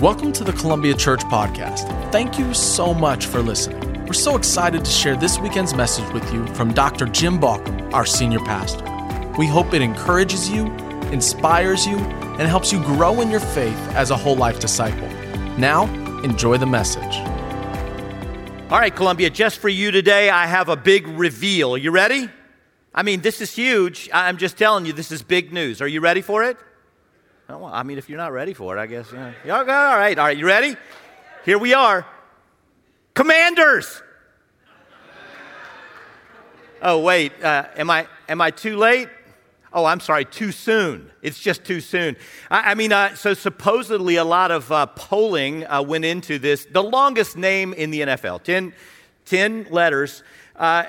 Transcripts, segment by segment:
Welcome to the Columbia Church Podcast. Thank you so much for listening. We're so excited to share this weekend's message with you from Dr. Jim Baucom, our senior pastor. We hope it encourages you, inspires you, and helps you grow in your faith as a whole life disciple. Now, enjoy the message. All right, Columbia, just for you today, I have a big reveal. You ready? I mean, this is huge. I'm just telling you, this is big news. Are you ready for it? Oh, I mean, if you're not ready for it, I guess. Yeah. yeah all right, all right. You ready? Here we are. Commanders. Oh, wait. Uh, am, I, am I too late? Oh, I'm sorry, too soon. It's just too soon. I, I mean, uh, so supposedly a lot of uh, polling uh, went into this. The longest name in the NFL, 10, 10 letters. Uh,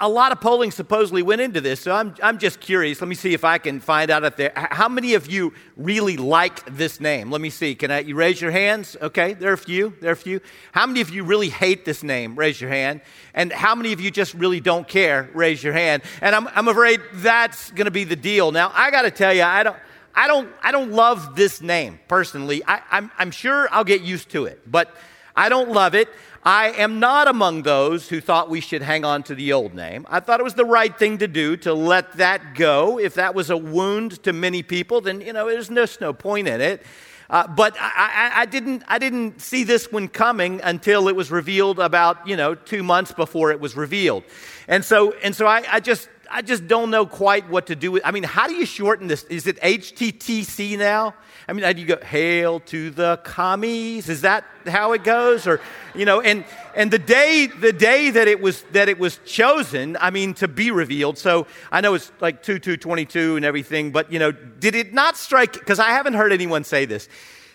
a, lot of polling supposedly went into this, so I'm, I'm just curious. Let me see if I can find out if there. How many of you really like this name? Let me see. Can I, you raise your hands? Okay, there are a few. There are a few. How many of you really hate this name? Raise your hand. And how many of you just really don't care? Raise your hand. And I'm, I'm afraid that's going to be the deal. Now, I got to tell you, I don't. I don't, I don't love this name personally. I, I'm, I'm sure I'll get used to it, but I don't love it. I am not among those who thought we should hang on to the old name. I thought it was the right thing to do to let that go. If that was a wound to many people, then, you know, there's no, no point in it. Uh, but I, I, I, didn't, I didn't see this one coming until it was revealed about, you know, two months before it was revealed. And so, and so I, I just, I just don't know quite what to do with. I mean, how do you shorten this? Is it HTTC now? I mean, how do you go, hail to the commies? Is that how it goes? Or, you know, and, and the day, the day that it was, that it was chosen, I mean, to be revealed. So I know it's like 2, 2, 22 and everything, but, you know, did it not strike, because I haven't heard anyone say this,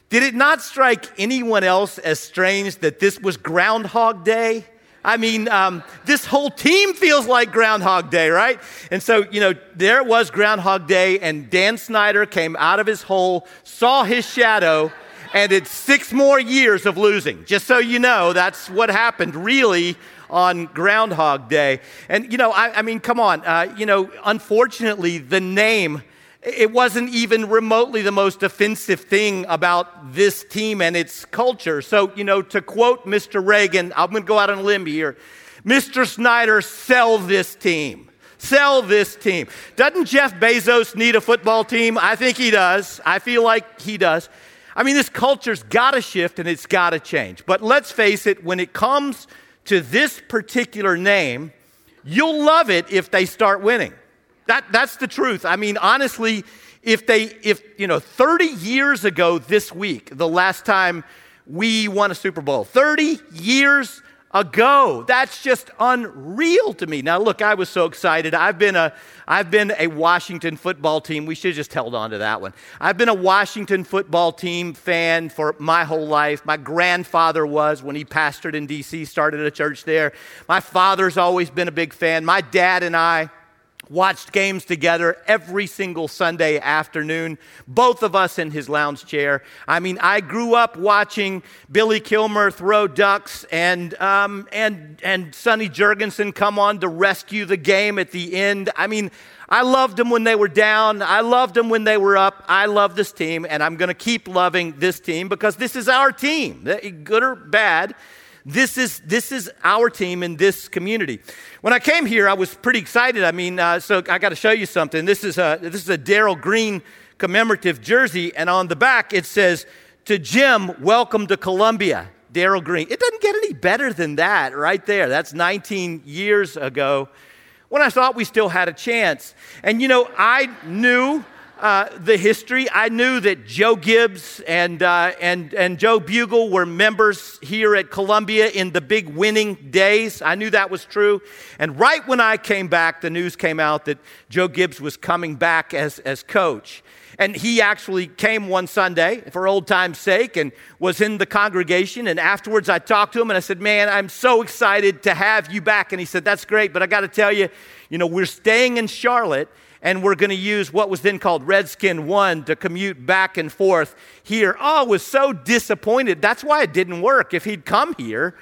did it not strike anyone else as strange that this was Groundhog Day? I mean, um, this whole team feels like Groundhog Day, right? And so, you know, there it was Groundhog Day, and Dan Snyder came out of his hole, saw his shadow, and it's six more years of losing. Just so you know, that's what happened really on Groundhog Day. And, you know, I, I mean, come on. Uh, you know, unfortunately, the name it wasn't even remotely the most offensive thing about this team and its culture. So, you know, to quote Mr. Reagan, I'm going to go out on a limb here. Mr. Snyder, sell this team. Sell this team. Doesn't Jeff Bezos need a football team? I think he does. I feel like he does. I mean, this culture's got to shift and it's got to change. But let's face it, when it comes to this particular name, you'll love it if they start winning. That, that's the truth. I mean, honestly, if they, if, you know, 30 years ago this week, the last time we won a Super Bowl, 30 years ago. That's just unreal to me. Now, look, I was so excited. I've been a, I've been a Washington football team. We should have just held on to that one. I've been a Washington football team fan for my whole life. My grandfather was when he pastored in D.C., started a church there. My father's always been a big fan. My dad and I, watched games together every single Sunday afternoon, both of us in his lounge chair. I mean, I grew up watching Billy Kilmer throw ducks and, um, and, and Sonny Jurgensen come on to rescue the game at the end. I mean, I loved them when they were down. I loved them when they were up. I love this team, and I'm going to keep loving this team because this is our team, good or bad. This is, this is our team in this community. When I came here, I was pretty excited. I mean, uh, so I got to show you something. This is a, this is a Darrell Green commemorative jersey, and on the back it says, To Jim, welcome to Columbia, Darrell Green. It doesn't get any better than that right there. That's 19 years ago when I thought we still had a chance. And you know, I knew uh, the history, I knew that Joe Gibbs and, uh, and, and Joe Bugel were members here at Columbia in the big winning days. I knew that was true. And right when I came back, the news came out that Joe Gibbs was coming back as, as coach. And he actually came one Sunday for old time's sake and was in the congregation. And afterwards, I talked to him and I said, Man, I'm so excited to have you back. And he said, That's great, but I got to tell you, you know, we're staying in Charlotte and we're going to use what was then called Redskin One to commute back and forth here. Oh, I was so disappointed. That's why it didn't work. If he'd come here,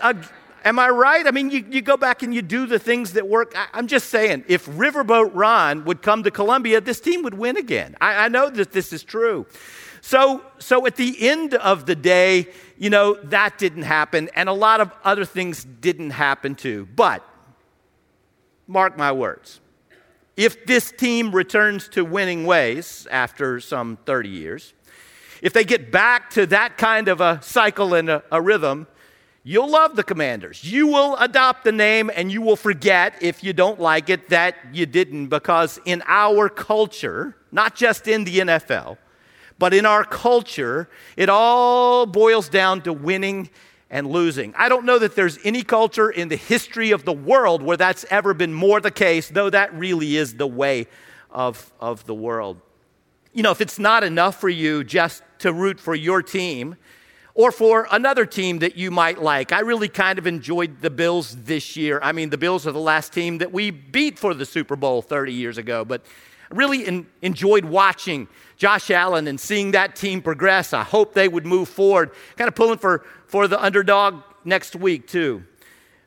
uh, am I right? I mean, you, you go back and you do the things that work. I, am just saying, if Riverboat Ron would come to Columbia, this team would win again. I, I know that this is true. So, so at the end of the day, you know, that didn't happen, and a lot of other things didn't happen too. But, mark my words, if this team returns to winning ways after some 30 years, if they get back to that kind of a cycle and a, a rhythm, you'll love the commanders. You will adopt the name and you will forget, if you don't like it, that you didn't, because in our culture, not just in the NFL, but in our culture, it all boils down to winning and losing. I don't know that there's any culture in the history of the world where that's ever been more the case, though that really is the way of, of the world. You know, if it's not enough for you just to root for your team or for another team that you might like, I really kind of enjoyed the Bills this year. I mean, the Bills are the last team that we beat for the Super Bowl 30 years ago, but really in, enjoyed watching Josh Allen and seeing that team progress. I hope they would move forward, kind of pulling for, for the underdog next week, too.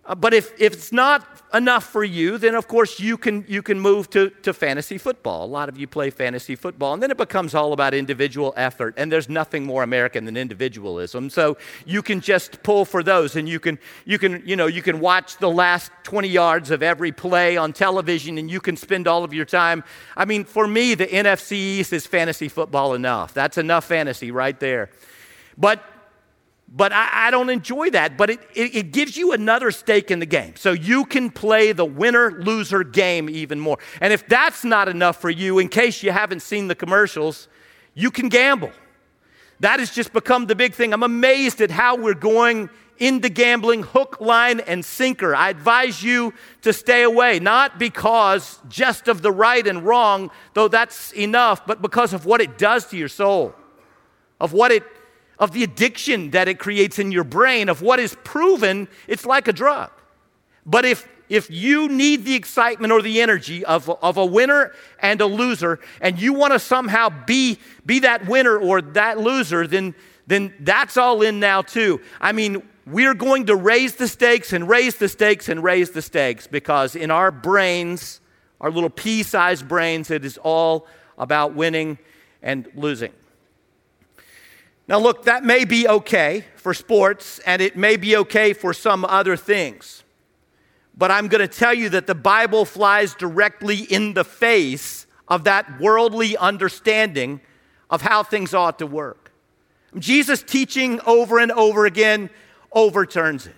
Uh, but if, if it's not enough for you, then of course you can, you can move to, to fantasy football. A lot of you play fantasy football, and then it becomes all about individual effort, and there's nothing more American than individualism. So you can just pull for those, and you can, you can, you know, you can watch the last 20 yards of every play on television, and you can spend all of your time. I mean, for me, the NFC East is fantasy football enough. That's enough fantasy right there. But but I, I, don't enjoy that. But it, it, it, gives you another stake in the game. So you can play the winner loser game even more. And if that's not enough for you, in case you haven't seen the commercials, you can gamble. That has just become the big thing. I'm amazed at how we're going into gambling hook, line, and sinker. I advise you to stay away, not because just of the right and wrong, though that's enough, but because of what it does to your soul, of what it of the addiction that it creates in your brain, of what is proven, it's like a drug. But if, if you need the excitement or the energy of, of a winner and a loser, and you want to somehow be, be that winner or that loser, then, then that's all in now too. I mean, we're going to raise the stakes and raise the stakes and raise the stakes because in our brains, our little pea sized brains, it is all about winning and losing. Now, look, that may be okay for sports and it may be okay for some other things. But I'm going to tell you that the Bible flies directly in the face of that worldly understanding of how things ought to work. Jesus' teaching over and over again overturns it.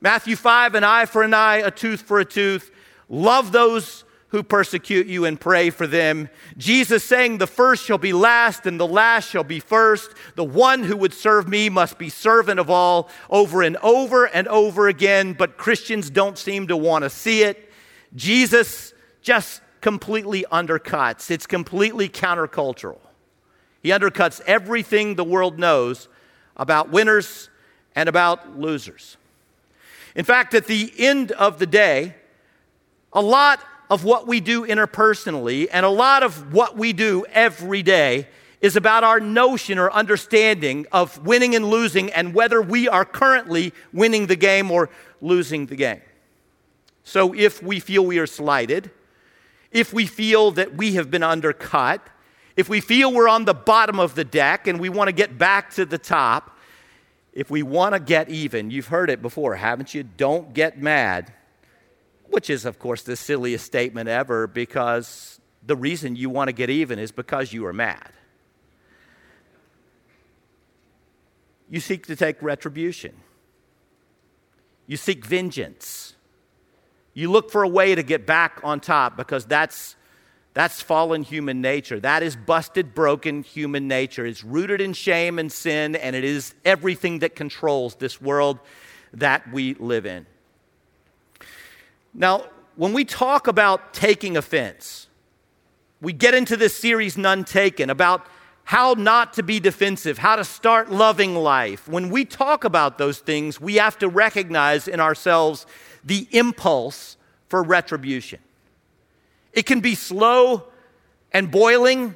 Matthew 5, an eye for an eye, a tooth for a tooth. Love those who persecute you and pray for them. Jesus saying, The first shall be last and the last shall be first. The one who would serve me must be servant of all, over and over and over again. But Christians don't seem to want to see it. Jesus just completely undercuts, it's completely countercultural. He undercuts everything the world knows about winners and about losers. In fact, at the end of the day, a lot of what we do interpersonally and a lot of what we do every day is about our notion or understanding of winning and losing and whether we are currently winning the game or losing the game. So if we feel we are slighted, if we feel that we have been undercut, if we feel we're on the bottom of the deck and we want to get back to the top, if we want to get even, you've heard it before, haven't you? Don't get mad which is, of course, the silliest statement ever because the reason you want to get even is because you are mad. You seek to take retribution, you seek vengeance. You look for a way to get back on top because that's, that's fallen human nature. That is busted, broken human nature. It's rooted in shame and sin, and it is everything that controls this world that we live in. Now, when we talk about taking offense, we get into this series, None Taken, about how not to be defensive, how to start loving life. When we talk about those things, we have to recognize in ourselves the impulse for retribution. It can be slow and boiling,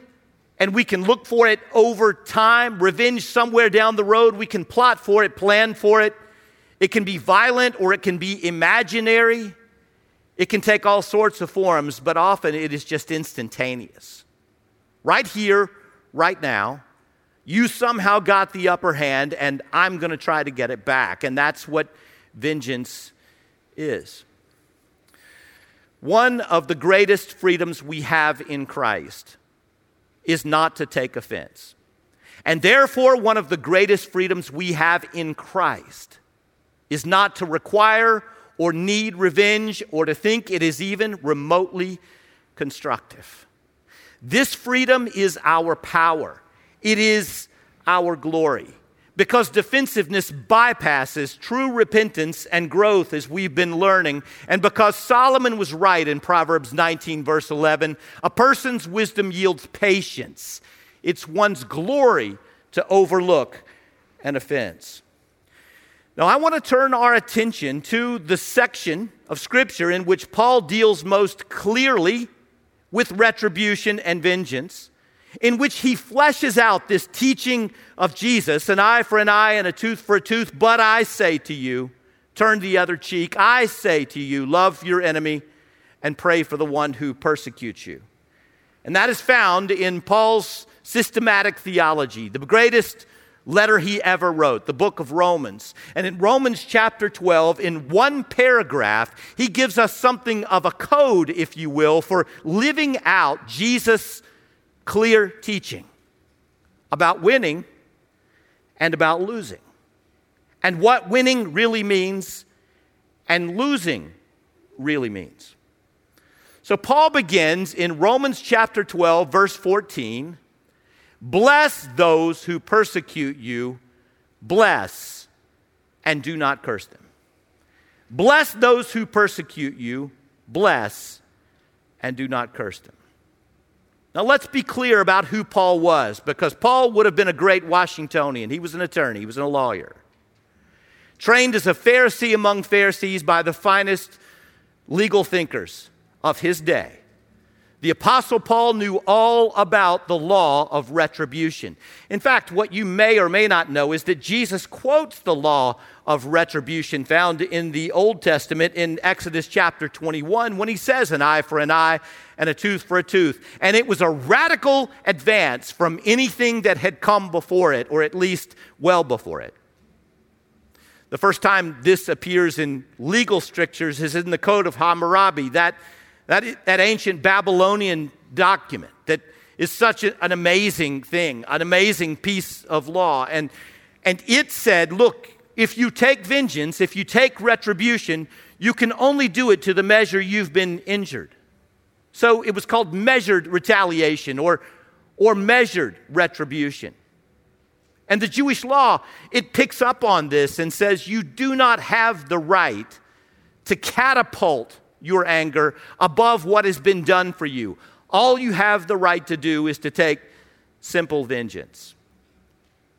and we can look for it over time. Revenge somewhere down the road, we can plot for it, plan for it. It can be violent or it can be imaginary. It can take all sorts of forms, but often it is just instantaneous. Right here, right now, you somehow got the upper hand, and I'm going to try to get it back. And that's what vengeance is. One of the greatest freedoms we have in Christ is not to take offense. And therefore, one of the greatest freedoms we have in Christ is not to require or need revenge or to think it is even remotely constructive. This freedom is our power, it is our glory. Because defensiveness bypasses true repentance and growth, as we've been learning, and because Solomon was right in Proverbs 19, verse 11, a person's wisdom yields patience. It's one's glory to overlook an offense. Now, I want to turn our attention to the section of Scripture in which Paul deals most clearly with retribution and vengeance, in which he fleshes out this teaching of Jesus an eye for an eye and a tooth for a tooth. But I say to you, turn the other cheek. I say to you, love your enemy and pray for the one who persecutes you. And that is found in Paul's systematic theology, the greatest letter he ever wrote, the book of Romans. And in Romans chapter 12, in one paragraph, he gives us something of a code, if you will, for living out Jesus' clear teaching about winning and about losing, and what winning really means and losing really means. So Paul begins in Romans chapter 12, verse 14 Bless those who persecute you, bless and do not curse them. Bless those who persecute you, bless and do not curse them. Now, let's be clear about who Paul was, because Paul would have been a great Washingtonian. He was an attorney, he was a lawyer. Trained as a Pharisee among Pharisees by the finest legal thinkers of his day. The Apostle Paul knew all about the law of retribution. In fact, what you may or may not know is that Jesus quotes the law of retribution found in the Old Testament in Exodus chapter 21 when he says, an eye for an eye and a tooth for a tooth. And it was a radical advance from anything that had come before it, or at least well before it. The first time this appears in legal strictures is in the Code of Hammurabi. That that, that ancient Babylonian document that is such an amazing thing, an amazing piece of law. And, and it said, look, if you take vengeance, if you take retribution, you can only do it to the measure you've been injured. So it was called measured retaliation or, or measured retribution. And the Jewish law, it picks up on this and says you do not have the right to catapult your anger above what has been done for you. All you have the right to do is to take simple vengeance.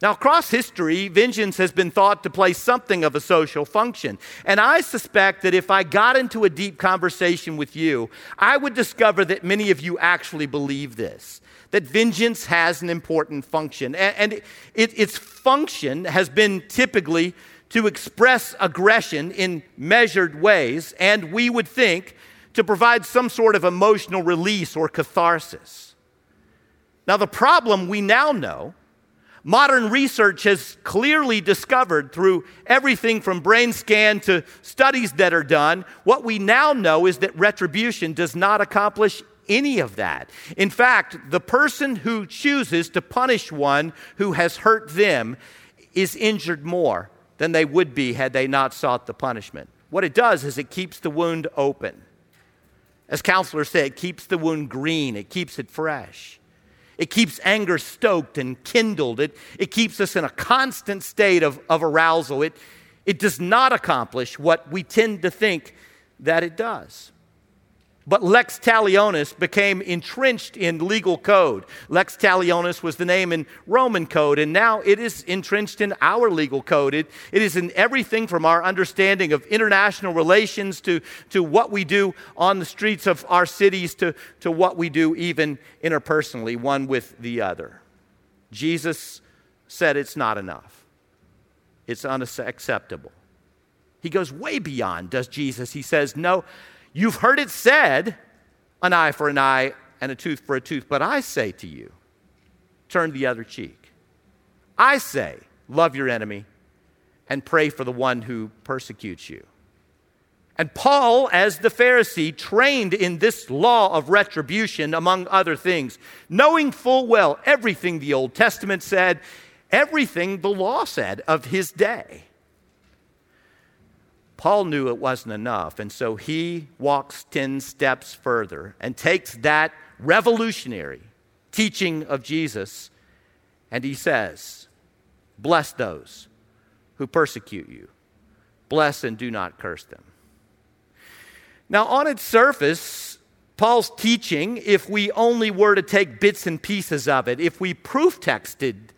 Now, across history, vengeance has been thought to play something of a social function. And I suspect that if I got into a deep conversation with you, I would discover that many of you actually believe this that vengeance has an important function. And, its function has been typically to express aggression in measured ways, and we would think to provide some sort of emotional release or catharsis. Now, the problem we now know, modern research has clearly discovered through everything from brain scan to studies that are done, what we now know is that retribution does not accomplish any of that. In fact, the person who chooses to punish one who has hurt them is injured more than they would be had they not sought the punishment. What it does is it keeps the wound open. As counselors say, it keeps the wound green, it keeps it fresh. It keeps anger stoked and kindled. It, it keeps us in a constant state of, of arousal. It, it does not accomplish what we tend to think that it does. But lex talionis became entrenched in legal code. Lex talionis was the name in Roman code, and now it is entrenched in our legal code. It, it is in everything from our understanding of international relations to, to what we do on the streets of our cities to, to what we do even interpersonally, one with the other. Jesus said it's not enough, it's unacceptable. He goes way beyond, does Jesus? He says, No, you've heard it said, an eye for an eye and a tooth for a tooth, but I say to you, turn the other cheek. I say, love your enemy and pray for the one who persecutes you. And Paul, as the Pharisee, trained in this law of retribution, among other things, knowing full well everything the Old Testament said, everything the law said of his day. Paul knew it wasn't enough, and so he walks 10 steps further and takes that revolutionary teaching of Jesus and he says, Bless those who persecute you, bless and do not curse them. Now, on its surface, Paul's teaching, if we only were to take bits and pieces of it, if we proof texted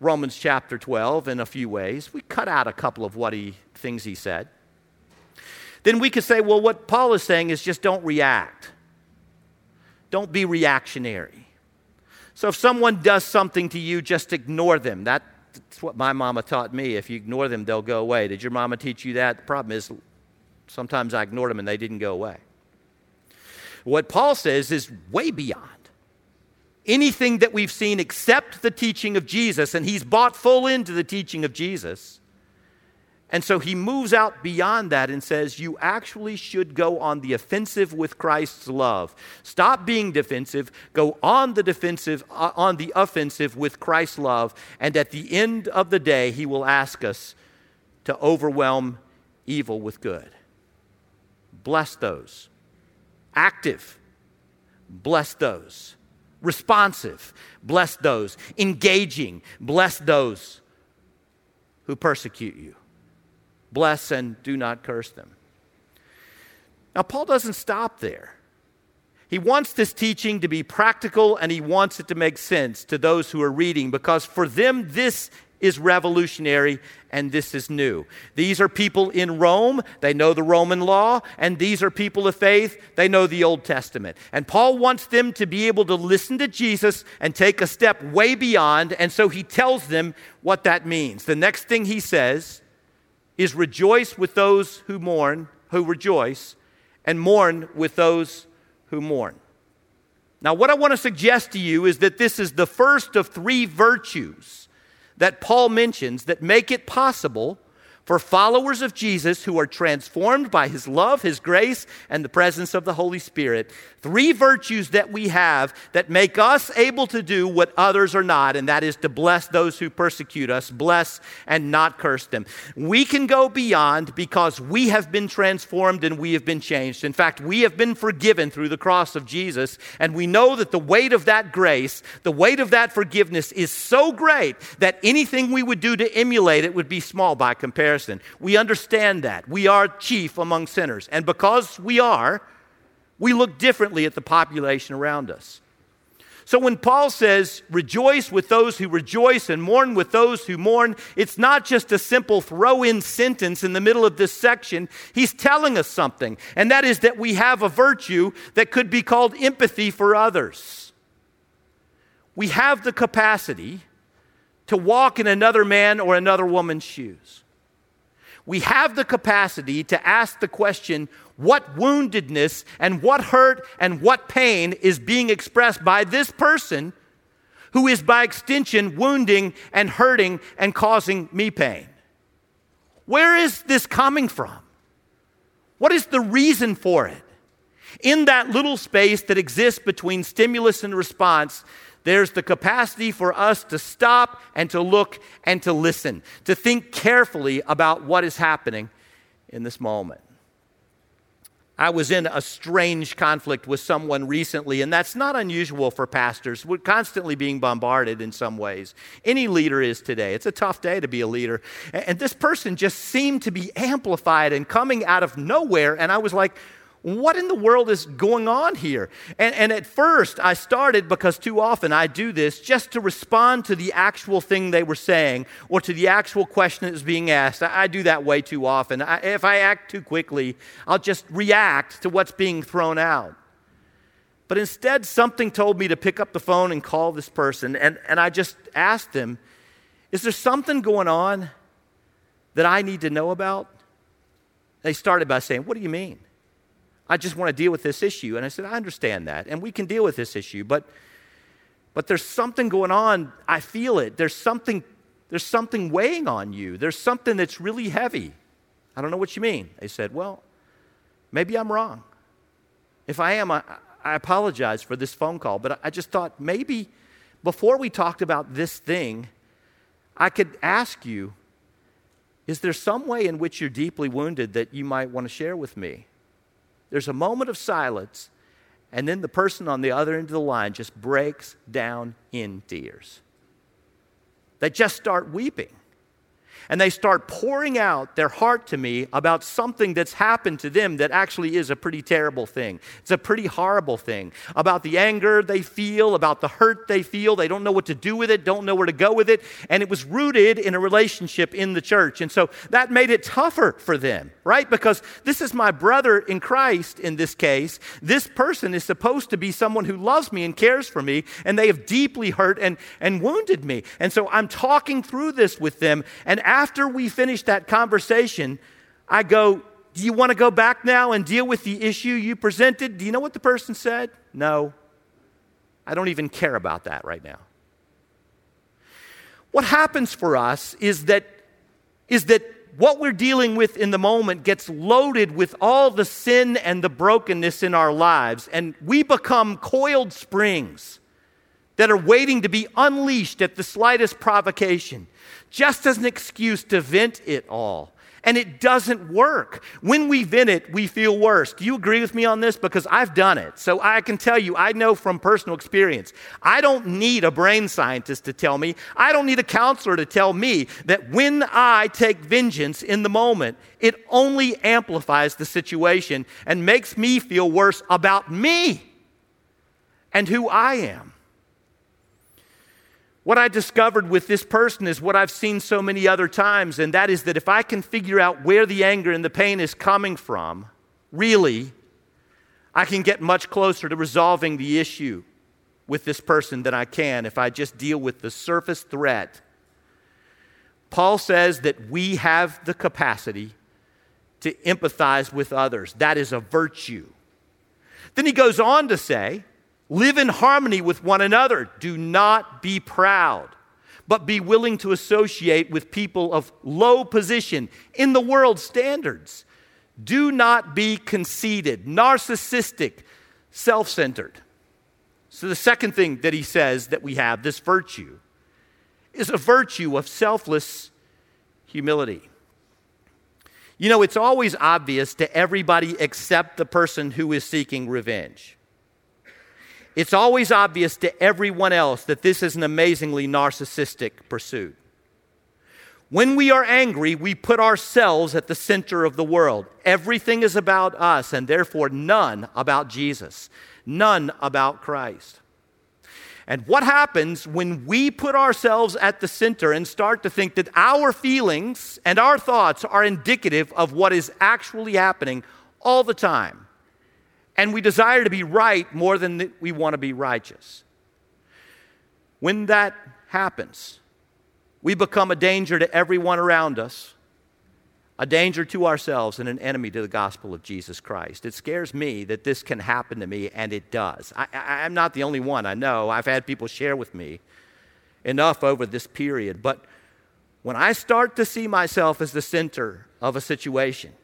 Romans chapter 12 in a few ways, we cut out a couple of what he, things he said then we could say, well, what Paul is saying is just don't react. Don't be reactionary. So if someone does something to you, just ignore them. That's what my mama taught me. If you ignore them, they'll go away. Did your mama teach you that? The problem is sometimes I ignored them and they didn't go away. What Paul says is way beyond anything that we've seen except the teaching of Jesus, and he's bought full into the teaching of Jesus. And so he moves out beyond that and says, You actually should go on the offensive with Christ's love. Stop being defensive, go on the defensive, uh, on the offensive with Christ's love. And at the end of the day, he will ask us to overwhelm evil with good. Bless those. Active. Bless those. Responsive. Bless those. Engaging. Bless those who persecute you bless and do not curse them. Now, Paul doesn't stop there. He wants this teaching to be practical and he wants it to make sense to those who are reading because for them, this is revolutionary and this is new. These are people in Rome, they know the Roman law, and these are people of faith, they know the Old Testament. And Paul wants them to be able to listen to Jesus and take a step way beyond, and so he tells them what that means. The next thing he says is rejoice with those who mourn, who rejoice, and mourn with those who mourn. Now, what I want to suggest to you is that this is the first of three virtues that Paul mentions that make it possible for followers of Jesus who are transformed by his love, his grace, and the presence of the Holy Spirit. Three virtues that we have that make us able to do what others are not, and that is to bless those who persecute us, bless and not curse them. We can go beyond because we have been transformed and we have been changed. In fact, we have been forgiven through the cross of Jesus, and we know that the weight of that grace, the weight of that forgiveness is so great that anything we would do to emulate it would be small by comparison comparison. We understand that. We are chief among sinners. And because we are, we look differently at the population around us. So when Paul says, rejoice with those who rejoice and mourn with those who mourn, it's not just a simple throw in sentence in the middle of this section. He's telling us something, and that is that we have a virtue that could be called empathy for others. We have the capacity to walk in another man or another woman's shoes we have the capacity to ask the question what woundedness and what hurt and what pain is being expressed by this person who is by extension wounding and hurting and causing me pain? Where is this coming from? What is the reason for it? In that little space that exists between stimulus and response, there's the capacity for us to stop and to look and to listen, to think carefully about what is happening in this moment. I was in a strange conflict with someone recently, and that's not unusual for pastors. We're constantly being bombarded in some ways. Any leader is today. It's a tough day to be a leader. And this person just seemed to be amplified and coming out of nowhere. And I was like, what in the world is going on here? And, and, at first, I started because too often I do this just to respond to the actual thing they were saying or to the actual question that was being asked. I, I do that way too often. I, if I act too quickly, I'll just react to what's being thrown out. But instead, something told me to pick up the phone and call this person. And, and I just asked them, Is there something going on that I need to know about? They started by saying, What do you mean? I just want to deal with this issue. And I said, I understand that. And we can deal with this issue. But, but there's something going on. I feel it. There's something, there's something weighing on you. There's something that's really heavy. I don't know what you mean. They said, Well, maybe I'm wrong. If I am, I, I apologize for this phone call. But I just thought maybe before we talked about this thing, I could ask you is there some way in which you're deeply wounded that you might want to share with me? There's a moment of silence, and then the person on the other end of the line just breaks down in tears. They just start weeping and they start pouring out their heart to me about something that's happened to them that actually is a pretty terrible thing. It's a pretty horrible thing. About the anger they feel, about the hurt they feel. They don't know what to do with it, don't know where to go with it. And it was rooted in a relationship in the church. And so that made it tougher for them, right? Because this is my brother in Christ in this case. This person is supposed to be someone who loves me and cares for me, and they have deeply hurt and, and wounded me. And so I'm talking through this with them and after we finish that conversation, I go, Do you want to go back now and deal with the issue you presented? Do you know what the person said? No. I don't even care about that right now. What happens for us is that, is that what we're dealing with in the moment gets loaded with all the sin and the brokenness in our lives, and we become coiled springs that are waiting to be unleashed at the slightest provocation just as an excuse to vent it all. And it doesn't work. When we vent it, we feel worse. Do you agree with me on this? Because I've done it. So I can tell you, I know from personal experience. I don't need a brain scientist to tell me, I don't need a counselor to tell me that when I take vengeance in the moment, it only amplifies the situation and makes me feel worse about me and who I am. What I discovered with this person is what I've seen so many other times, and that is that if I can figure out where the anger and the pain is coming from, really, I can get much closer to resolving the issue with this person than I can if I just deal with the surface threat. Paul says that we have the capacity to empathize with others. That is a virtue. Then he goes on to say, Live in harmony with one another. Do not be proud, but be willing to associate with people of low position in the world's standards. Do not be conceited, narcissistic, self centered. So, the second thing that he says that we have, this virtue, is a virtue of selfless humility. You know, it's always obvious to everybody except the person who is seeking revenge. It's always obvious to everyone else that this is an amazingly narcissistic pursuit. When we are angry, we put ourselves at the center of the world. Everything is about us, and therefore none about Jesus, none about Christ. And what happens when we put ourselves at the center and start to think that our feelings and our thoughts are indicative of what is actually happening all the time? And we desire to be right more than we want to be righteous. When that happens, we become a danger to everyone around us, a danger to ourselves, and an enemy to the gospel of Jesus Christ. It scares me that this can happen to me, and it does. I, am not the only one, I know. I've had people share with me enough over this period. But when I start to see myself as the center of a situation,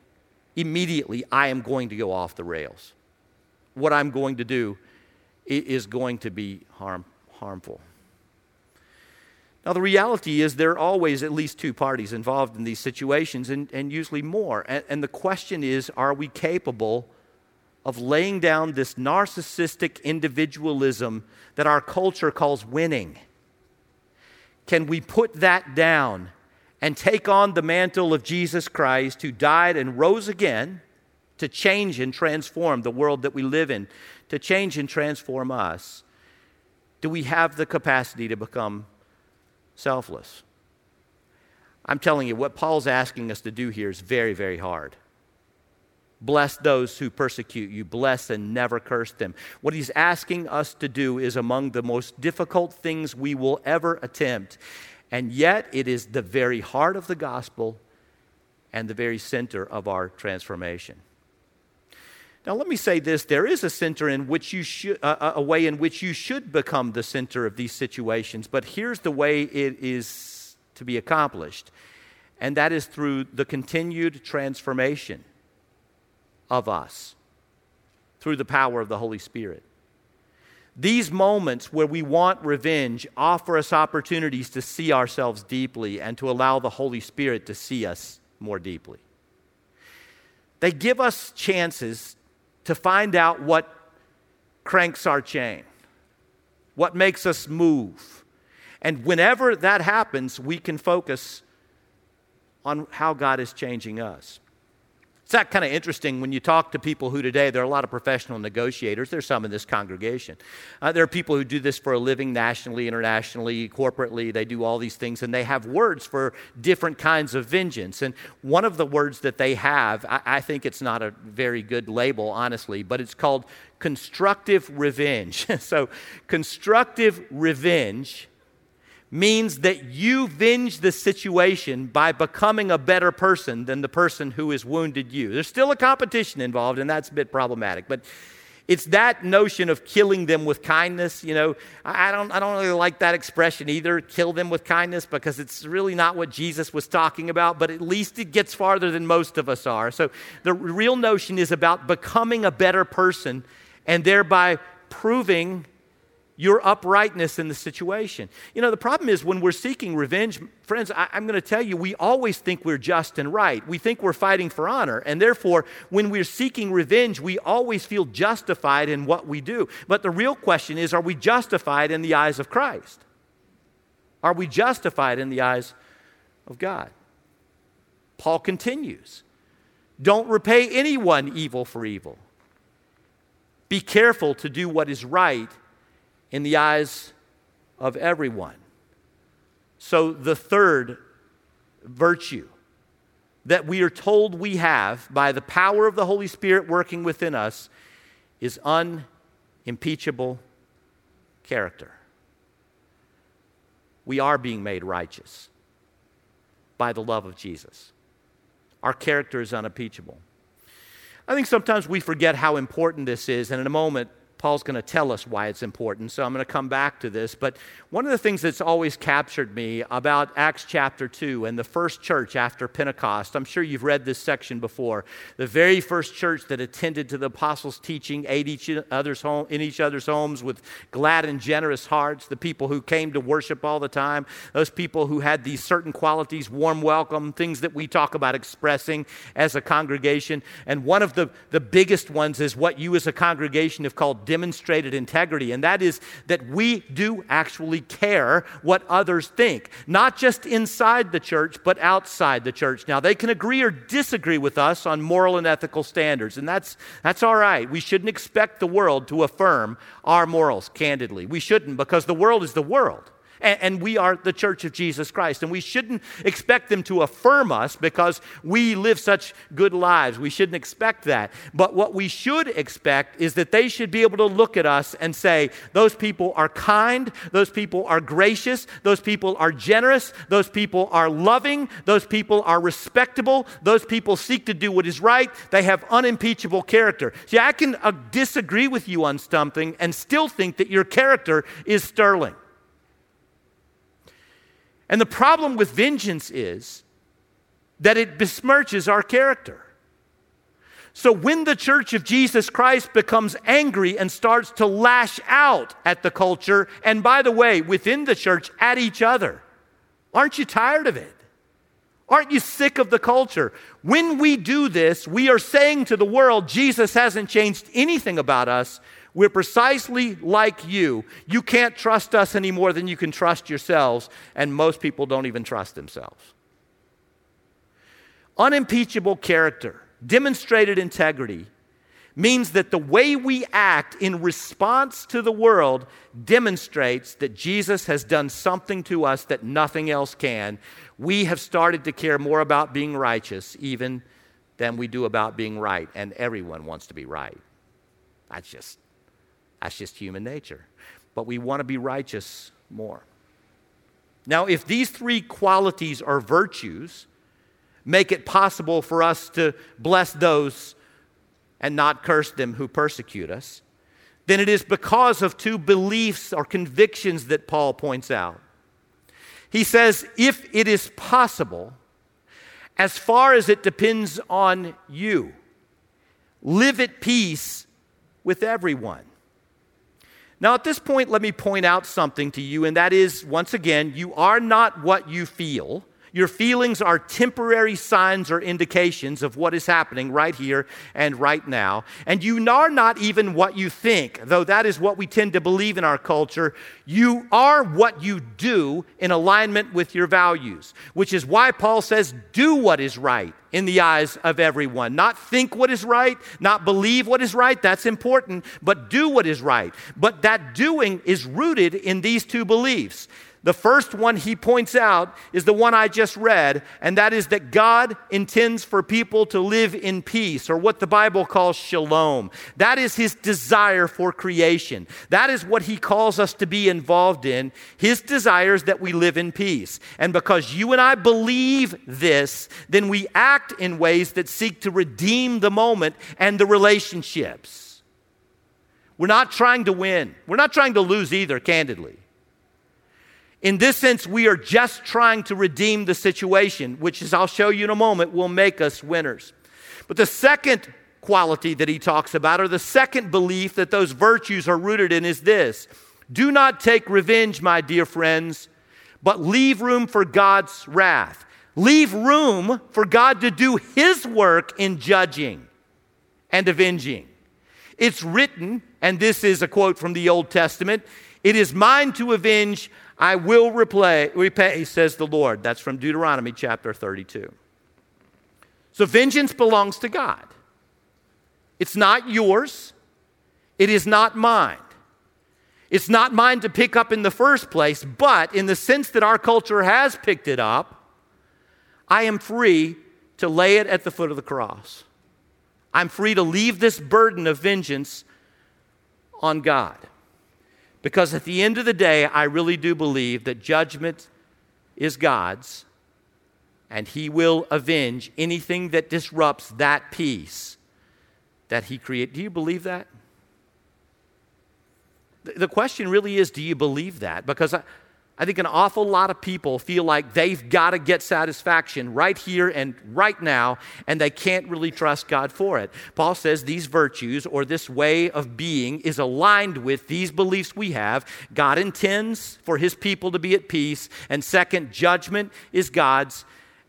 immediately I am going to go off the rails what I'm going to do is going to be harm, harmful. Now, the reality is there are always at least two parties involved in these situations, and, and usually more. And, and the question is are we capable of laying down this narcissistic individualism that our culture calls winning? Can we put that down and take on the mantle of Jesus Christ, who died and rose again? To change and transform the world that we live in, to change and transform us, do we have the capacity to become selfless? I'm telling you, what Paul's asking us to do here is very, very hard. Bless those who persecute you, bless and never curse them. What he's asking us to do is among the most difficult things we will ever attempt. And yet, it is the very heart of the gospel and the very center of our transformation. Now, let me say this there is a center in which you should, uh, a way in which you should become the center of these situations, but here's the way it is to be accomplished, and that is through the continued transformation of us through the power of the Holy Spirit. These moments where we want revenge offer us opportunities to see ourselves deeply and to allow the Holy Spirit to see us more deeply. They give us chances to find out what cranks our chain, what makes us move. And whenever that happens, we can focus on how God is changing us. It's that kind of interesting when you talk to people who today, there are a lot of professional negotiators. There's some in this congregation. Uh, there are people who do this for a living nationally, internationally, corporately. They do all these things, and they have words for different kinds of vengeance. And one of the words that they have, I, I think it's not a very good label, honestly, but it's called constructive revenge. so, constructive revenge means that you venge the situation by becoming a better person than the person who has wounded you. There's still a competition involved, and that's a bit problematic. But it's that notion of killing them with kindness. You know, I don't, I don't really like that expression either, kill them with kindness, because it's really not what Jesus was talking about, but at least it gets farther than most of us are. So the real notion is about becoming a better person and thereby proving your uprightness in the situation. You know, the problem is when we're seeking revenge, friends, I, am going to tell you, we always think we're just and right. We think we're fighting for honor. And therefore, when we're seeking revenge, we always feel justified in what we do. But the real question is are we justified in the eyes of Christ? Are we justified in the eyes of God? Paul continues Don't repay anyone evil for evil. Be careful to do what is right in the eyes of everyone. So, the third virtue that we are told we have by the power of the Holy Spirit working within us is unimpeachable character. We are being made righteous by the love of Jesus. Our character is unimpeachable. I think sometimes we forget how important this is, and in a moment, Paul's going to tell us why it's important, so I'm going to come back to this. But one of the things that's always captured me about Acts chapter 2 and the first church after Pentecost, I'm sure you've read this section before. The very first church that attended to the apostles' teaching, ate each other's home, in each other's homes with glad and generous hearts, the people who came to worship all the time, those people who had these certain qualities, warm welcome, things that we talk about expressing as a congregation. And one of the, the biggest ones is what you as a congregation have called demonstrated integrity, and that is that we do actually care what others think, not just inside the church, but outside the church. Now, they can agree or disagree with us on moral and ethical standards, and that's, that's all right. We shouldn't expect the world to affirm our morals, candidly. We shouldn't, because the world is the world. And, we are the church of Jesus Christ. And we shouldn't expect them to affirm us because we live such good lives. We shouldn't expect that. But what we should expect is that they should be able to look at us and say, those people are kind, those people are gracious, those people are generous, those people are loving, those people are respectable, those people seek to do what is right, they have unimpeachable character. See, I can uh, disagree with you on something and still think that your character is sterling. And the problem with vengeance is that it besmirches our character. So when the church of Jesus Christ becomes angry and starts to lash out at the culture, and by the way, within the church, at each other, aren't you tired of it? Aren't you sick of the culture? When we do this, we are saying to the world, Jesus hasn't changed anything about us. We're precisely like you. You can't trust us any more than you can trust yourselves, and most people don't even trust themselves. Unimpeachable character, demonstrated integrity, means that the way we act in response to the world demonstrates that Jesus has done something to us that nothing else can. We have started to care more about being righteous even than we do about being right, and everyone wants to be right. That's just that's just human nature. But we want to be righteous more. Now, if these three qualities are virtues, make it possible for us to bless those and not curse them who persecute us, then it is because of two beliefs or convictions that Paul points out. He says, if it is possible, as far as it depends on you, live at peace with everyone. Now, at this point, let me point out something to you, and that is once again, you are not what you feel. Your feelings are temporary signs or indications of what is happening right here and right now. And you are not even what you think, though that is what we tend to believe in our culture. You are what you do in alignment with your values, which is why Paul says, do what is right in the eyes of everyone. Not think what is right, not believe what is right, that's important, but do what is right. But that doing is rooted in these two beliefs. The first one he points out is the one I just read, and that is that God intends for people to live in peace, or what the Bible calls shalom. That is his desire for creation. That is what he calls us to be involved in. His desire is that we live in peace. And because you and I believe this, then we act in ways that seek to redeem the moment and the relationships. We're not trying to win, we're not trying to lose either, candidly. In this sense, we are just trying to redeem the situation, which, as I'll show you in a moment, will make us winners. But the second quality that he talks about, or the second belief that those virtues are rooted in, is this Do not take revenge, my dear friends, but leave room for God's wrath. Leave room for God to do his work in judging and avenging. It's written, and this is a quote from the Old Testament it is mine to avenge. I will repay, repay, says the Lord. That's from Deuteronomy chapter 32. So vengeance belongs to God. It's not yours, it is not mine. It's not mine to pick up in the first place, but in the sense that our culture has picked it up, I am free to lay it at the foot of the cross. I'm free to leave this burden of vengeance on God. Because at the end of the day, I really do believe that judgment is God's and He will avenge anything that disrupts that peace that He created. Do you believe that? The question really is do you believe that? Because I, I think an awful lot of people feel like they've got to get satisfaction right here and right now, and they can't really trust God for it. Paul says these virtues or this way of being is aligned with these beliefs we have. God intends for his people to be at peace, and second, judgment is God's,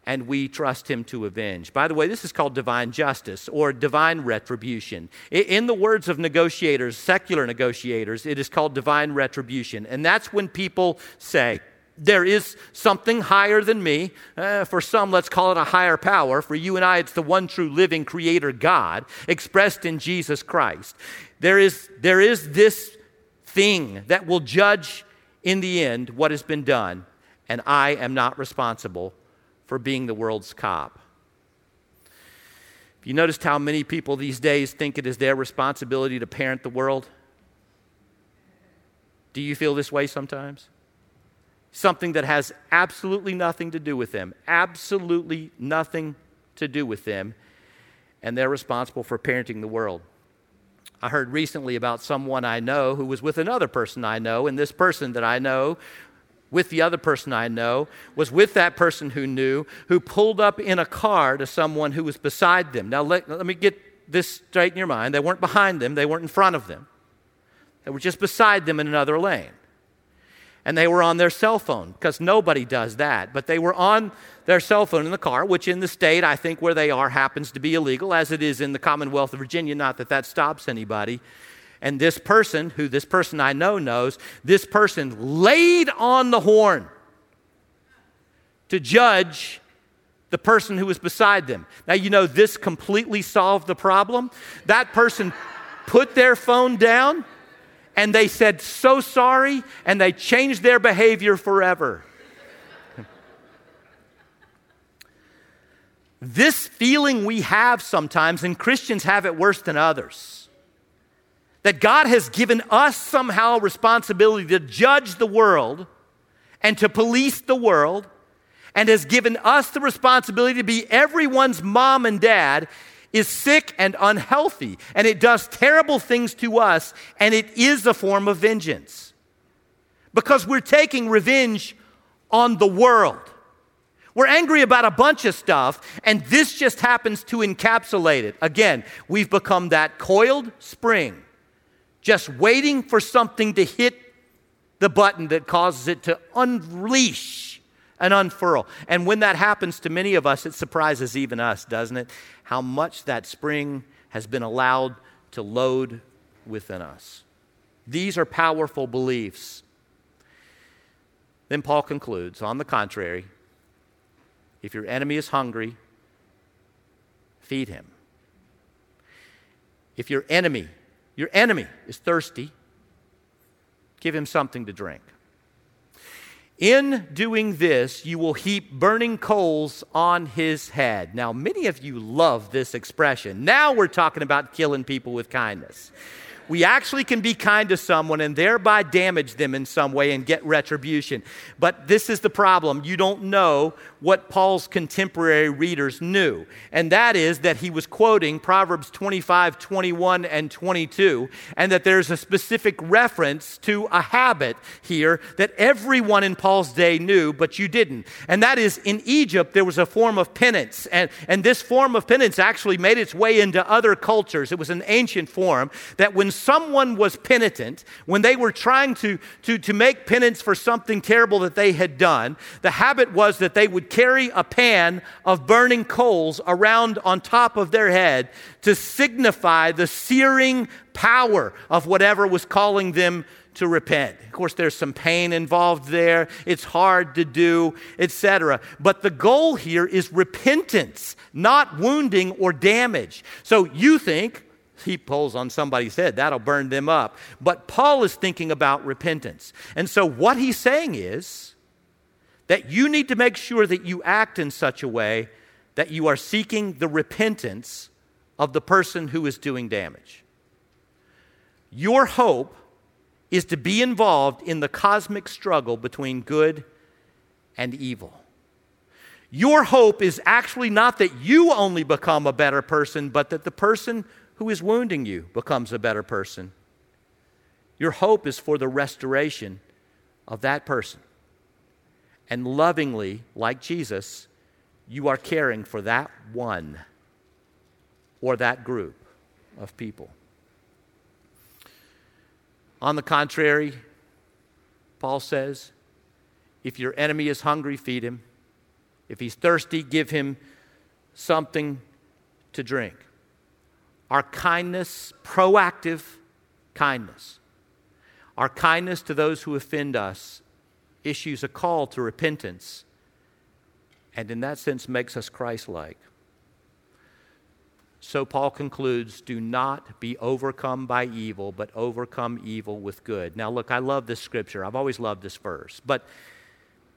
and we trust him to avenge. By the way, this is called divine justice or divine retribution. In the words of negotiators, secular negotiators, it is called divine retribution. And that's when people say, there is something higher than me. Uh, for some, let's call it a higher power. For you and I, it's the one true living creator God expressed in Jesus Christ. There is, there is this thing that will judge in the end what has been done, and I am not responsible for being the world's cop. Have you noticed how many people these days think it is their responsibility to parent the world? Do you feel this way sometimes? Something that has absolutely nothing to do with them, absolutely nothing to do with them, and they're responsible for parenting the world. I heard recently about someone I know who was with another person I know, and this person that I know with the other person I know, was with that person who knew, who pulled up in a car to someone who was beside them. Now, let, let me get this straight in your mind. They weren't behind them, they weren't in front of them, they were just beside them in another lane. And they were on their cell phone, because nobody does that. But they were on their cell phone in the car, which in the state, I think, where they are, happens to be illegal, as it is in the Commonwealth of Virginia. Not that that stops anybody. And this person, who this person I know knows, this person laid on the horn to judge the person who was beside them. Now, you know, this completely solved the problem. That person put their phone down and they said, So sorry, and they changed their behavior forever. this feeling we have sometimes, and Christians have it worse than others that God has given us somehow responsibility to judge the world and to police the world and has given us the responsibility to be everyone's mom and dad is sick and unhealthy, and it does terrible things to us, and it is a form of vengeance. Because we're taking revenge on the world. We're angry about a bunch of stuff, and this just happens to encapsulate it. Again, we've become that coiled spring, just waiting for something to hit the button that causes it to unleash and unfurl. And when that happens to many of us, it surprises even us, doesn't it? How much that spring has been allowed to load within us. These are powerful beliefs. Then Paul concludes on the contrary, if your enemy is hungry, feed him. If your enemy, your enemy is thirsty, give him something to drink. In doing this, you will heap burning coals on his head. Now, many of you love this expression. Now we're talking about killing people with kindness we actually can be kind to someone and thereby damage them in some way and get retribution. But this is the problem. You don't know what Paul's contemporary readers knew, and that is that he was quoting Proverbs 25, 21, and 22, and that there's a specific reference to a habit here that everyone in Paul's day knew, but you didn't. And that is in Egypt, there was a form of penance, and, and this form of penance actually made its way into other cultures. It was an ancient form that when someone was penitent, when they were trying to, to, to make penance for something terrible that they had done, the habit was that they would carry a pan of burning coals around on top of their head to signify the searing power of whatever was calling them to repent. Of course, there's some pain involved there. It's hard to do, etc. But the goal here is repentance, not wounding or damage. So you think he pulls on somebody's head. That'll burn them up. But Paul is thinking about repentance. And so what he's saying is that you need to make sure that you act in such a way that you are seeking the repentance of the person who is doing damage. Your hope is to be involved in the cosmic struggle between good and evil. Your hope is actually not that you only become a better person, but that the person who is wounding you becomes a better person. Your hope is for the restoration of that person. And lovingly, like Jesus, you are caring for that one or that group of people. On the contrary, Paul says, if your enemy is hungry, feed him. If he's thirsty, give him something to drink. Our kindness, proactive kindness, our kindness to those who offend us issues a call to repentance and in that sense makes us Christ like. So Paul concludes do not be overcome by evil, but overcome evil with good. Now, look, I love this scripture. I've always loved this verse, but,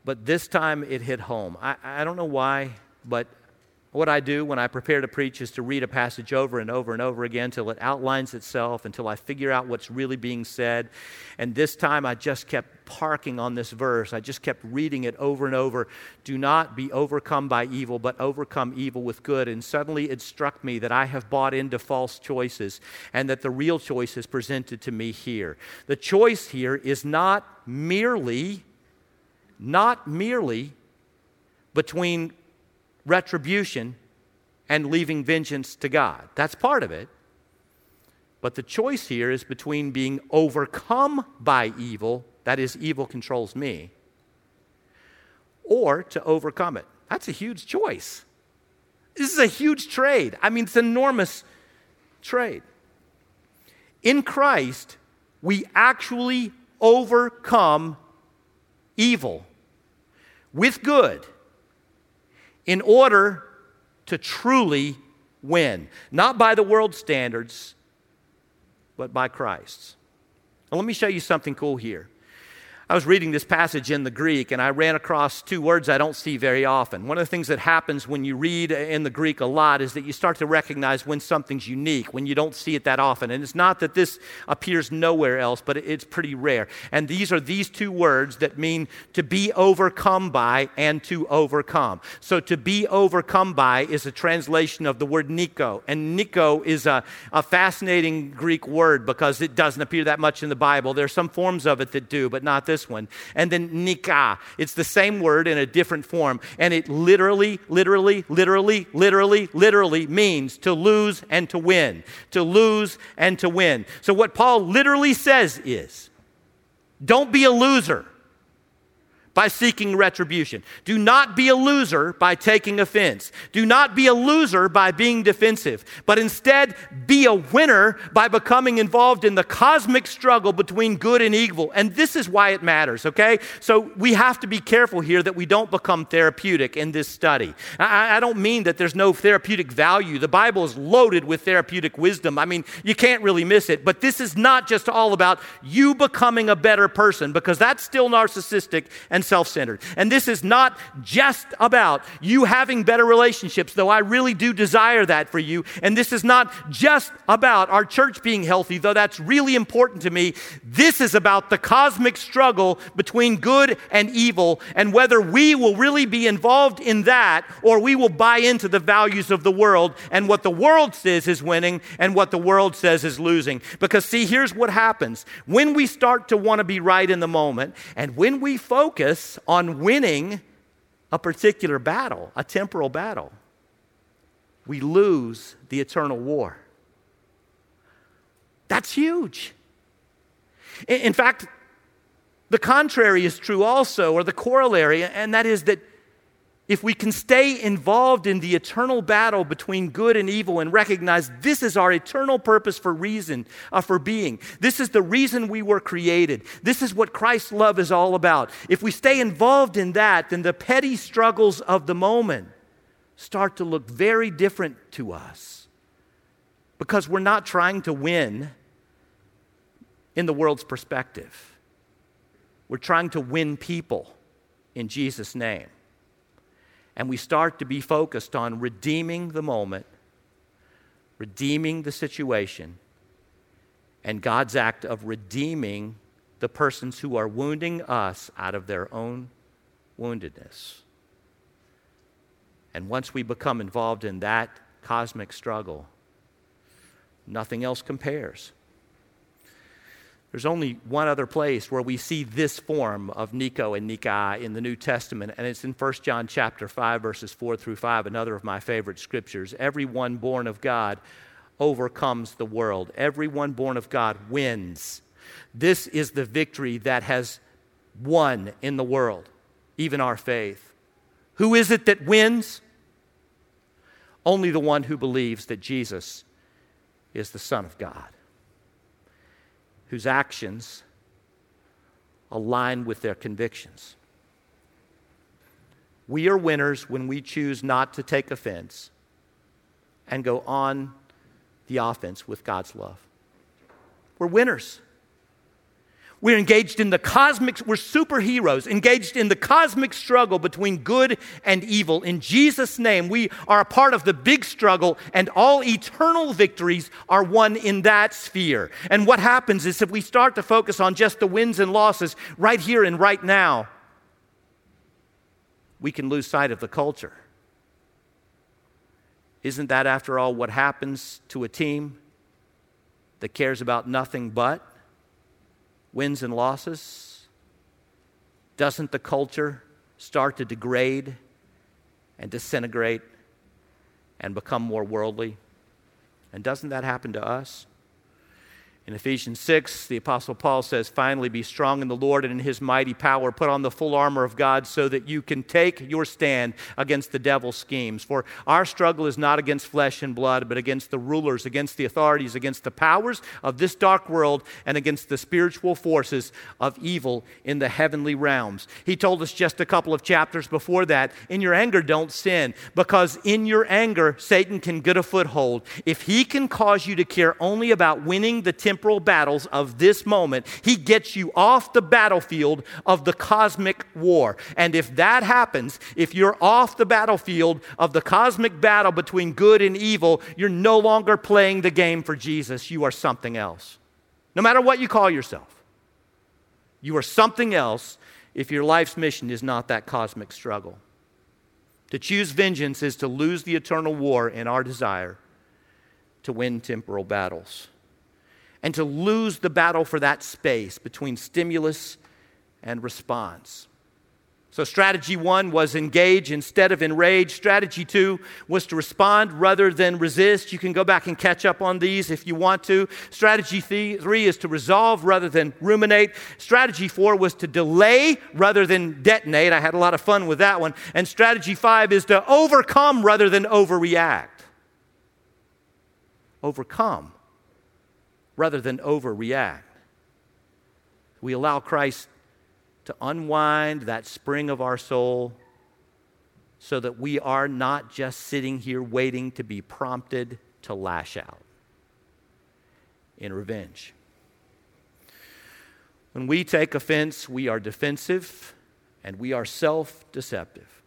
but this time it hit home. I, I don't know why, but what I do when I prepare to preach is to read a passage over and over and over again until it outlines itself, until I figure out what's really being said. And this time I just kept parking on this verse. I just kept reading it over and over. Do not be overcome by evil, but overcome evil with good. And suddenly it struck me that I have bought into false choices and that the real choice is presented to me here. The choice here is not merely, not merely between retribution and leaving vengeance to God. That's part of it. But the choice here is between being overcome by evil, that is, evil controls me, or to overcome it. That's a huge choice. This is a huge trade. I mean, it's an enormous trade. In Christ, we actually overcome evil with good in order to truly win. Not by the world standards, but by Christ's. Now, let me show you something cool here. I was reading this passage in the Greek and I ran across two words I don't see very often. One of the things that happens when you read in the Greek a lot is that you start to recognize when something's unique, when you don't see it that often. And it's not that this appears nowhere else, but it's pretty rare. And these are these two words that mean to be overcome by and to overcome. So to be overcome by is a translation of the word Nico. And Nico is a, a fascinating Greek word because it doesn't appear that much in the Bible. There are some forms of it that do, but not this this one. And then nika. It's the same word in a different form. And it literally, literally, literally, literally, literally means to lose and to win. To lose and to win. So what Paul literally says is don't be a loser by seeking retribution. Do not be a loser by taking offense. Do not be a loser by being defensive, but instead be a winner by becoming involved in the cosmic struggle between good and evil. And this is why it matters, okay? So we have to be careful here that we don't become therapeutic in this study. I, I don't mean that there's no therapeutic value. The Bible is loaded with therapeutic wisdom. I mean, you can't really miss it, but this is not just all about you becoming a better person because that's still narcissistic and and self centered. And this is not just about you having better relationships, though I really do desire that for you. And this is not just about our church being healthy, though that's really important to me. This is about the cosmic struggle between good and evil and whether we will really be involved in that or we will buy into the values of the world and what the world says is winning and what the world says is losing. Because, see, here's what happens when we start to want to be right in the moment and when we focus focus on winning a particular battle, a temporal battle, we lose the eternal war. That's huge. In fact, the contrary is true also, or the corollary, and that is that if we can stay involved in the eternal battle between good and evil and recognize this is our eternal purpose for reason, uh, for being, this is the reason we were created, this is what Christ's love is all about. If we stay involved in that, then the petty struggles of the moment start to look very different to us because we're not trying to win in the world's perspective. We're trying to win people in Jesus' name and we start to be focused on redeeming the moment, redeeming the situation, and God's act of redeeming the persons who are wounding us out of their own woundedness. And once we become involved in that cosmic struggle, nothing else compares. There's only one other place where we see this form of Nico and Nika in the New Testament, and it's in 1 John chapter 5, verses 4 through 5, another of my favorite scriptures. Everyone born of God overcomes the world. Everyone born of God wins. This is the victory that has won in the world, even our faith. Who is it that wins? Only the one who believes that Jesus is the Son of God whose actions align with their convictions. We are winners when we choose not to take offense and go on the offense with God's love. We're winners. We're engaged in the cosmic, we're superheroes, engaged in the cosmic struggle between good and evil. In Jesus' name, we are a part of the big struggle, and all eternal victories are won in that sphere. And what happens is if we start to focus on just the wins and losses right here and right now, we can lose sight of the culture. Isn't that, after all, what happens to a team that cares about nothing but wins and losses? Doesn't the culture start to degrade and disintegrate and become more worldly? And doesn't that happen to us? In Ephesians 6, the Apostle Paul says, Finally, be strong in the Lord and in his mighty power. Put on the full armor of God so that you can take your stand against the devil's schemes. For our struggle is not against flesh and blood, but against the rulers, against the authorities, against the powers of this dark world, and against the spiritual forces of evil in the heavenly realms. He told us just a couple of chapters before that in your anger, don't sin, because in your anger, Satan can get a foothold. If he can cause you to care only about winning the temporal battles of this moment. He gets you off the battlefield of the cosmic war. And if that happens, if you're off the battlefield of the cosmic battle between good and evil, you're no longer playing the game for Jesus. You are something else. No matter what you call yourself, you are something else if your life's mission is not that cosmic struggle. To choose vengeance is to lose the eternal war in our desire to win temporal battles and to lose the battle for that space between stimulus and response. So, strategy one was engage instead of enrage. Strategy two was to respond rather than resist. You can go back and catch up on these if you want to. Strategy three is to resolve rather than ruminate. Strategy four was to delay rather than detonate. I had a lot of fun with that one. And strategy five is to overcome rather than overreact. Overcome rather than overreact. We allow Christ to unwind that spring of our soul so that we are not just sitting here waiting to be prompted to lash out in revenge. When we take offense, we are defensive and we are self deceptive.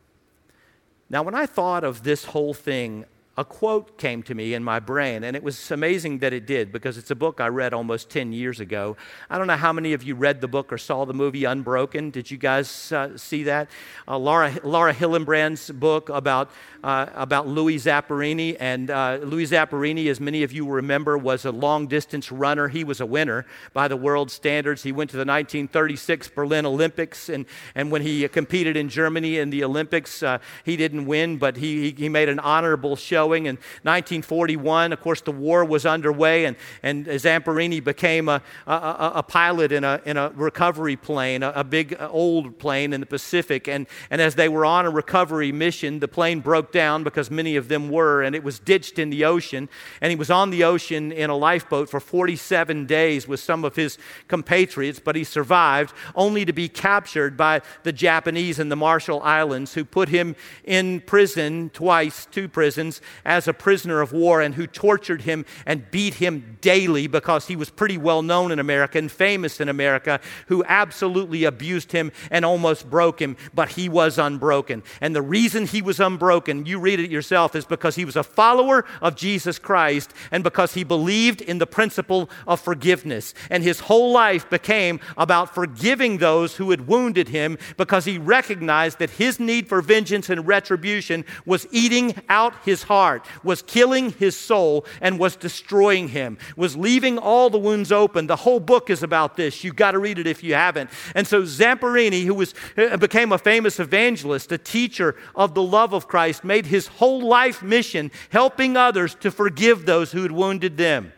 Now, when I thought of this whole thing a quote came to me in my brain, and it was amazing that it did because it's a book I read almost 10 years ago. I don't know how many of you read the book or saw the movie Unbroken. Did you guys uh, see that? Uh, Laura, Laura Hillenbrand's book about, uh, about Louis Zamperini. And uh, Louis Zamperini, as many of you remember, was a long distance runner. He was a winner by the world standards. He went to the 1936 Berlin Olympics, and, and when he competed in Germany in the Olympics, uh, he didn't win, but he, he made an honorable show in 1941. Of course, the war was underway, and, and Zamperini became a, a, a pilot in a, in a recovery plane, a, a big uh, old plane in the Pacific. And, and as they were on a recovery mission, the plane broke down because many of them were, and it was ditched in the ocean. And he was on the ocean in a lifeboat for 47 days with some of his compatriots, but he survived, only to be captured by the Japanese in the Marshall Islands, who put him in prison twice, two prisons, as a prisoner of war and who tortured him and beat him daily because he was pretty well known in America and famous in America, who absolutely abused him and almost broke him, but he was unbroken. And the reason he was unbroken, you read it yourself, is because he was a follower of Jesus Christ and because he believed in the principle of forgiveness. And his whole life became about forgiving those who had wounded him because he recognized that his need for vengeance and retribution was eating out his heart heart, was killing his soul and was destroying him, was leaving all the wounds open. The whole book is about this. You've got to read it if you haven't. And so Zamperini, who was, uh, became a famous evangelist, a teacher of the love of Christ, made his whole life mission helping others to forgive those who had wounded them.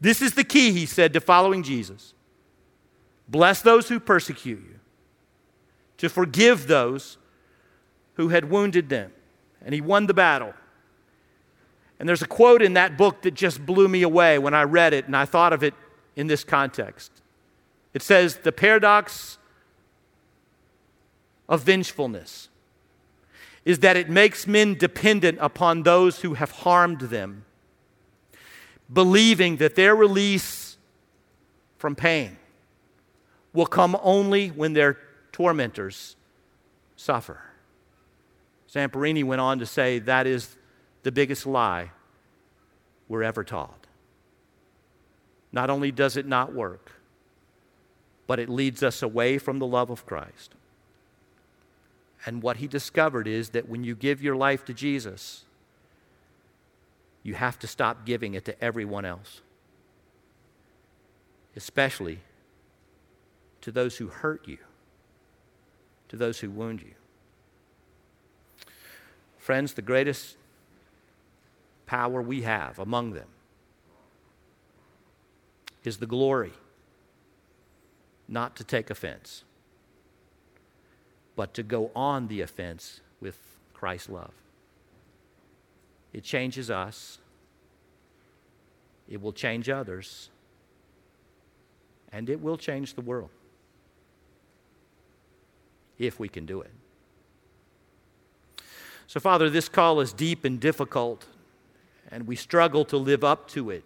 This is the key, he said, to following Jesus. Bless those who persecute you, to forgive those who had wounded them. And he won the battle. And there's a quote in that book that just blew me away when I read it and I thought of it in this context. It says, The paradox of vengefulness is that it makes men dependent upon those who have harmed them, believing that their release from pain will come only when their tormentors suffer. Zamperini went on to say that is the biggest lie we're ever taught. Not only does it not work, but it leads us away from the love of Christ. And what he discovered is that when you give your life to Jesus, you have to stop giving it to everyone else, especially to those who hurt you, to those who wound you. Friends, the greatest power we have among them is the glory not to take offense, but to go on the offense with Christ's love. It changes us, it will change others, and it will change the world if we can do it. So, Father, this call is deep and difficult, and we struggle to live up to it.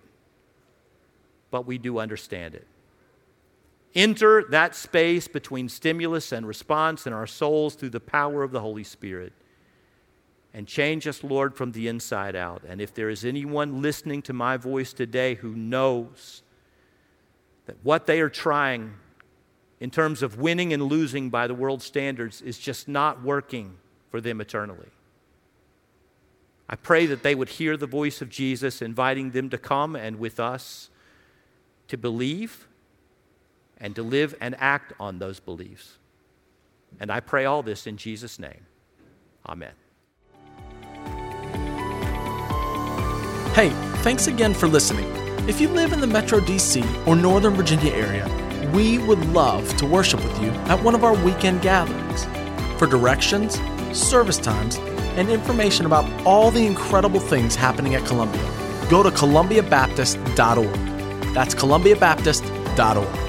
but we do understand it. Enter that space between stimulus and response in our souls through the power of the Holy Spirit. And change us, Lord, from the inside out. And if there is anyone listening to my voice today who knows that what they are trying in terms of winning and losing by the world standards is just not working for them eternally. I pray that they would hear the voice of Jesus inviting them to come and with us to believe and to live and act on those beliefs. And I pray all this in Jesus' name. Amen. Hey, thanks again for listening. If you live in the Metro DC or Northern Virginia area, we would love to worship with you at one of our weekend gatherings. For directions, service times, and information about all the incredible things happening at Columbia, go to columbiabaptist.org. That's columbiabaptist.org.